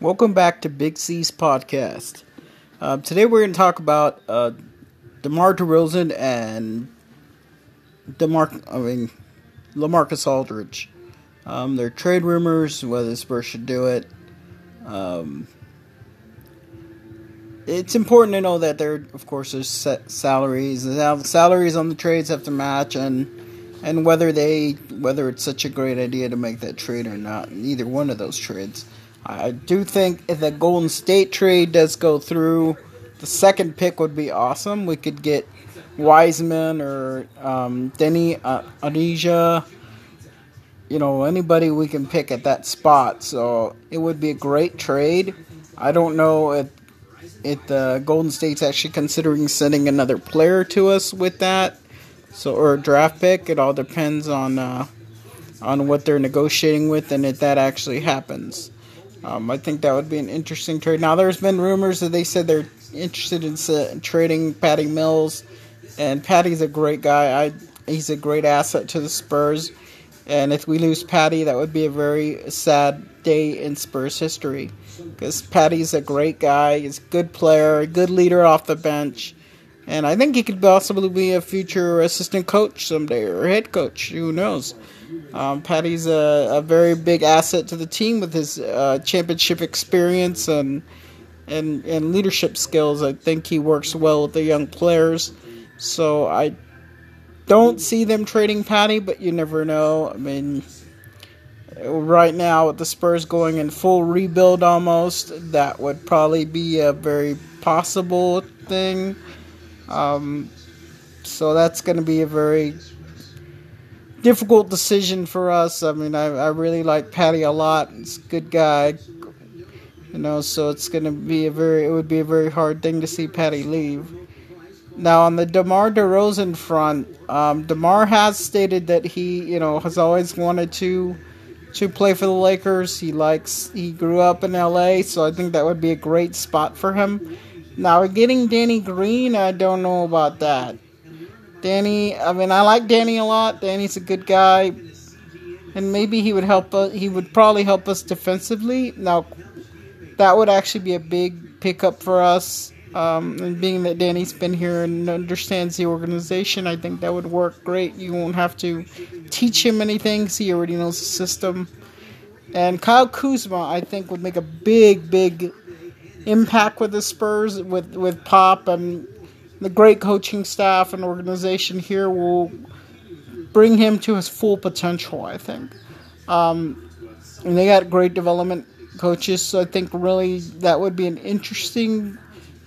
Welcome back to Big C's podcast. Uh, today we're going to talk about uh, DeMar DeRozan and DeMar, I mean, LaMarcus Aldridge. Um, their trade rumors, whether the Spurs should do it. Um, it's important to know that there, of course, there's salaries. The salaries on the trades have to match, and and whether they whether it's such a great idea to make that trade or not. Either one of those trades. I do think if the Golden State trade does go through, the second pick would be awesome. We could get Wiseman or um, Deni uh. You know, anybody we can pick at that spot. So it would be a great trade. I don't know if if the Golden State's actually considering sending another player to us with that. So or a draft pick. It all depends on uh, on what they're negotiating with and if that actually happens. Um, I think that would be an interesting trade. Now, there's been rumors that they said they're interested in uh, trading Patty Mills, and Patty's a great guy. I he's a great asset to the Spurs, and if we lose Patty, that would be a very sad day in Spurs history, because Patty's a great guy. He's a good player, a good leader off the bench, and I think he could possibly be a future assistant coach someday or head coach. Who knows? Um, Patty's a, a, very big asset to the team with his uh, championship experience and, and and leadership skills. I think he works well with the young players. So I don't see them trading Patty, but you never know. I mean, right now with the Spurs going in full rebuild almost, that would probably be a very possible thing. Um, so that's going to be a very difficult decision for us. I mean, I, I really like Patty a lot. He's a good guy, you know. So it's gonna be a very it would be a very hard thing to see Patty leave. Now on the DeMar DeRozan front, um, DeMar has stated that he you know has always wanted to to play for the Lakers. He likes he grew up in LA, so I think that would be a great spot for him. Now we're getting Danny Green, I don't know about that. Danny, I mean, I like Danny a lot. Danny's a good guy, and maybe he would help us. He would probably help us defensively. Now, that would actually be a big pickup for us. Um, and being that Danny's been here and understands the organization, I think that would work great. You won't have to teach him anything because he already knows the system. And Kyle Kuzma, I think, would make a big, big impact with the Spurs, with with Pop and the great coaching staff and organization here will bring him to his full potential, I think. Um, and they got great development coaches, so I think really that would be an interesting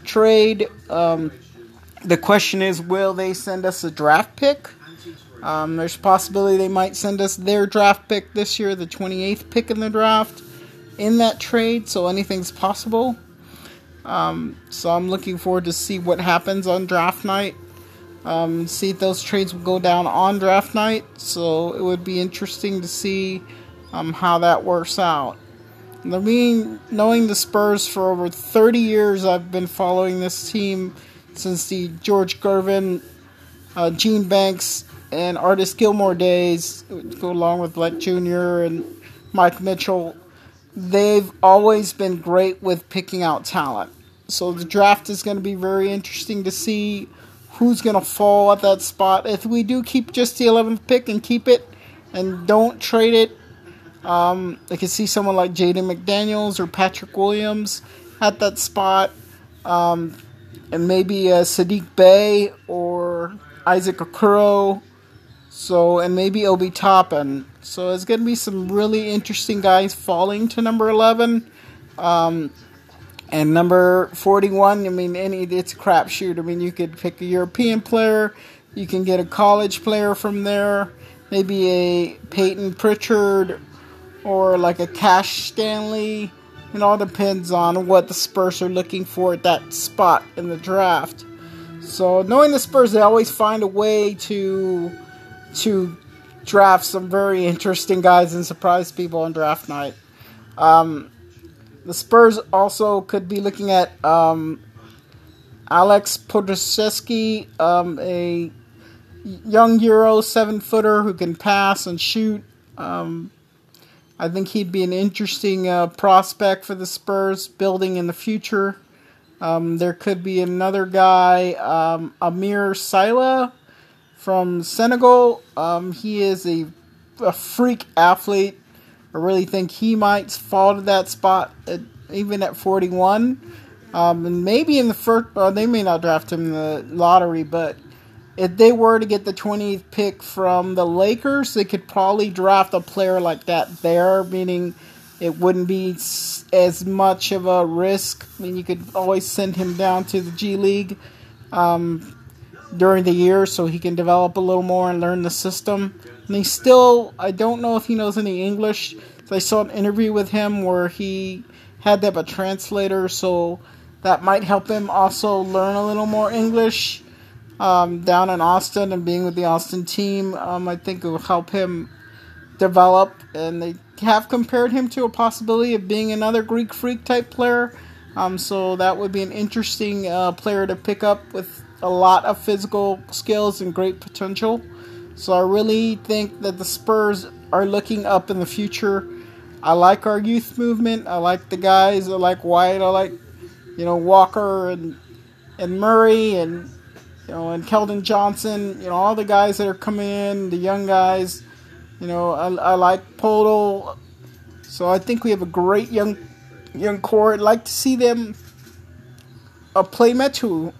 trade. Um, the question is, will they send us a draft pick? Um, there's a possibility they might send us their draft pick this year, the 28th pick in the draft, in that trade, so anything's possible. Um, so I'm looking forward to see what happens on draft night. Um, see if those trades will go down on draft night. So it would be interesting to see um, how that works out. I mean, knowing the Spurs for over 30 years, I've been following this team since the George Gervin, uh, Gene Banks, and Artis Gilmore days, go along with Black Jr. and Mike Mitchell they've always been great with picking out talent. So the draft is going to be very interesting to see who's going to fall at that spot. If we do keep just the 11th pick and keep it and don't trade it, um, I can see someone like Jaden McDaniels or Patrick Williams at that spot. Um, and maybe uh, Saddiq Bey or Isaac Okoro so, and maybe Obi Toppin. So, it's going to be some really interesting guys falling to number 11. Um, and number 41, I mean, any it's a crapshoot. I mean, you could pick a European player, you can get a college player from there, maybe a Payton Pritchard or like a Cash Stanley. It all depends on what the Spurs are looking for at that spot in the draft. So, knowing the Spurs, they always find a way to to draft some very interesting guys and surprise people on draft night. Um, the Spurs also could be looking at um, Alex Pokusevski, um, a young Euro seven footer who can pass and shoot. Um, I think he'd be an interesting uh, prospect for the Spurs building in the future. Um, there could be another guy, um, Amar Sylla from Senegal. Um, he is a, a freak athlete. I really think he might fall to that spot at, even at 41. Um, and maybe in the first, they may not draft him in the lottery, but if they were to get the 20th pick from the Lakers, they could probably draft a player like that there, meaning it wouldn't be as much of a risk. I mean, you could always send him down to the G League um, during the year so he can develop a little more and learn the system. And he still, I don't know if he knows any English. So I saw an interview with him where he had to have a translator, so that might help him also learn a little more English. Um, down in Austin and being with the Austin team, um, I think it will help him develop. And they have compared him to a possibility of being another Greek freak type player. Um, so that would be an interesting uh, player to pick up with a lot of physical skills and great potential. So I really think that the Spurs are looking up in the future. I like our youth movement. I like the guys. I like White. I like, you know, Walker and and Murray and you know and Keldon Johnson. You know all the guys that are coming in, the young guys. You know, I, I like Poeltl. So I think we have a great young young core. I'd like to see them uh, play Metu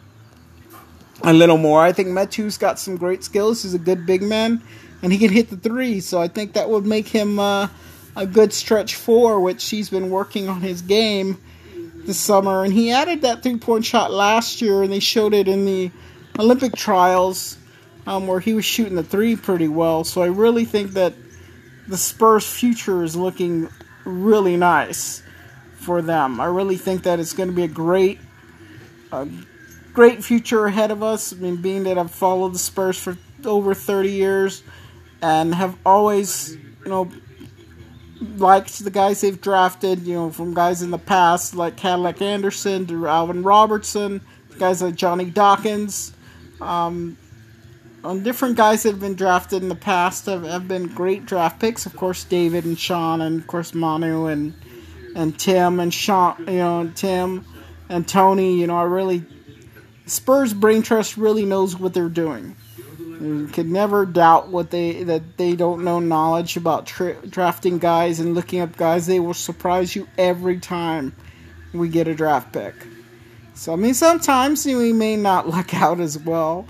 a little more. I think Metu's got some great skills. He's a good big man, and he can hit the three. So I think that would make him uh, a good stretch four, which he's been working on his game this summer. And he added that three point shot last year, and they showed it in the Olympic trials um, where he was shooting the three pretty well. So I really think that the Spurs' future is looking really nice for them. I really think that it's going to be a great, a great future ahead of us. I mean, being that I've followed the Spurs for over 30 years and have always, you know, liked the guys they've drafted, you know, from guys in the past like Cadillac Anderson to Alvin Robertson, guys like Johnny Dawkins. Um, on different guys that have been drafted in the past have, have been great draft picks. Of course, David and Sean, and of course Manu and and Tim and Sean, you know, and Tim and Tony. You know, I really Spurs Brain Trust really knows what they're doing. You can never doubt what they that they don't know knowledge about tra- drafting guys and looking up guys. They will surprise you every time we get a draft pick. So I mean, sometimes we may not luck out as well,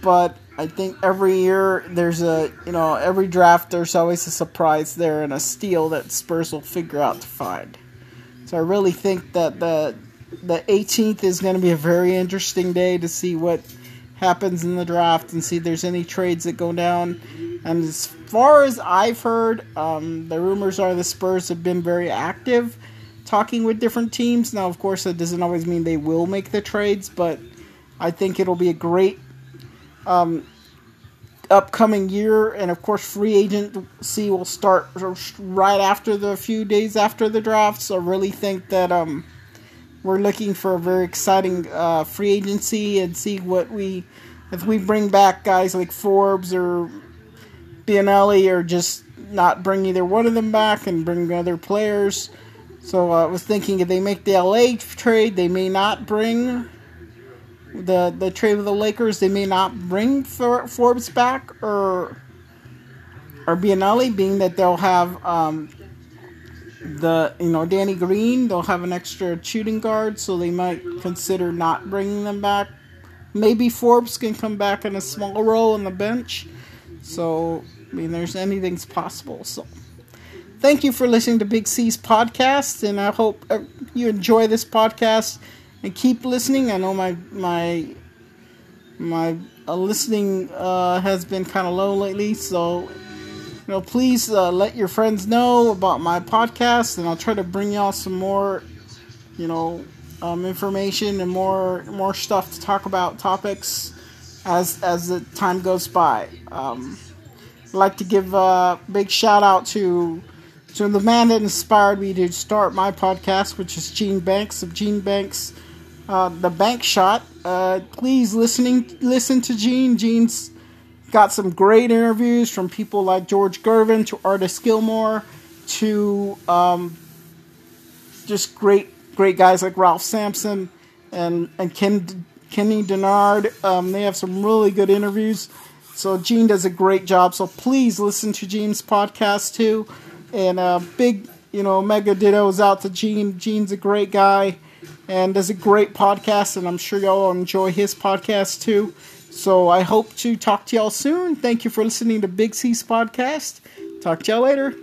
but I think every year there's a you know every draft there's always a surprise there and a steal that Spurs will figure out to find. So I really think that the the 18th is going to be a very interesting day to see what happens in the draft and see if there's any trades that go down. And as far as I've heard, um, the rumors are the Spurs have been very active talking with different teams. Now, of course, that doesn't always mean they will make the trades, but I think it'll be a great um, upcoming year, and of course, free agency will start right after the few days after the draft. So, I really think that um, we're looking for a very exciting uh, free agency and see what we if we bring back guys like Forbes or Belinelli or just not bring either one of them back and bring other players. So uh, I was thinking if they make the LA trade, they may not bring the the trade with the Lakers, they may not bring Forbes back or or Belinelli, being that they'll have um, the you know Danny Green, they'll have an extra shooting guard, so they might consider not bringing them back. Maybe Forbes can come back in a small role on the bench. So I mean, there's anything's possible. So thank you for listening to Big C's podcast, and I hope uh, you enjoy this podcast and keep listening. I know my my my uh, listening uh, has been kind of low lately, so you know, please uh, let your friends know about my podcast, and I'll try to bring y'all some more, you know, um, information and more more stuff to talk about topics as as the time goes by. Um, I'd like to give a big shout out to to the man that inspired me to start my podcast, which is Gene Banks of Gene Banks uh, the bank shot. Uh, please listening listen to Gene. Gene's got some great interviews from people like George Gervin to Artis Gilmore to um, just great great guys like Ralph Sampson and and Ken Kenny Dennard. Um, they have some really good interviews. So Gene does a great job. So please listen to Gene's podcast too. And uh, big, you know, mega dittos out to Gene. Gene's a great guy and does a great podcast, and I'm sure y'all enjoy his podcast too. So I hope to talk to y'all soon. Thank you for listening to Big C's podcast. Talk to y'all later.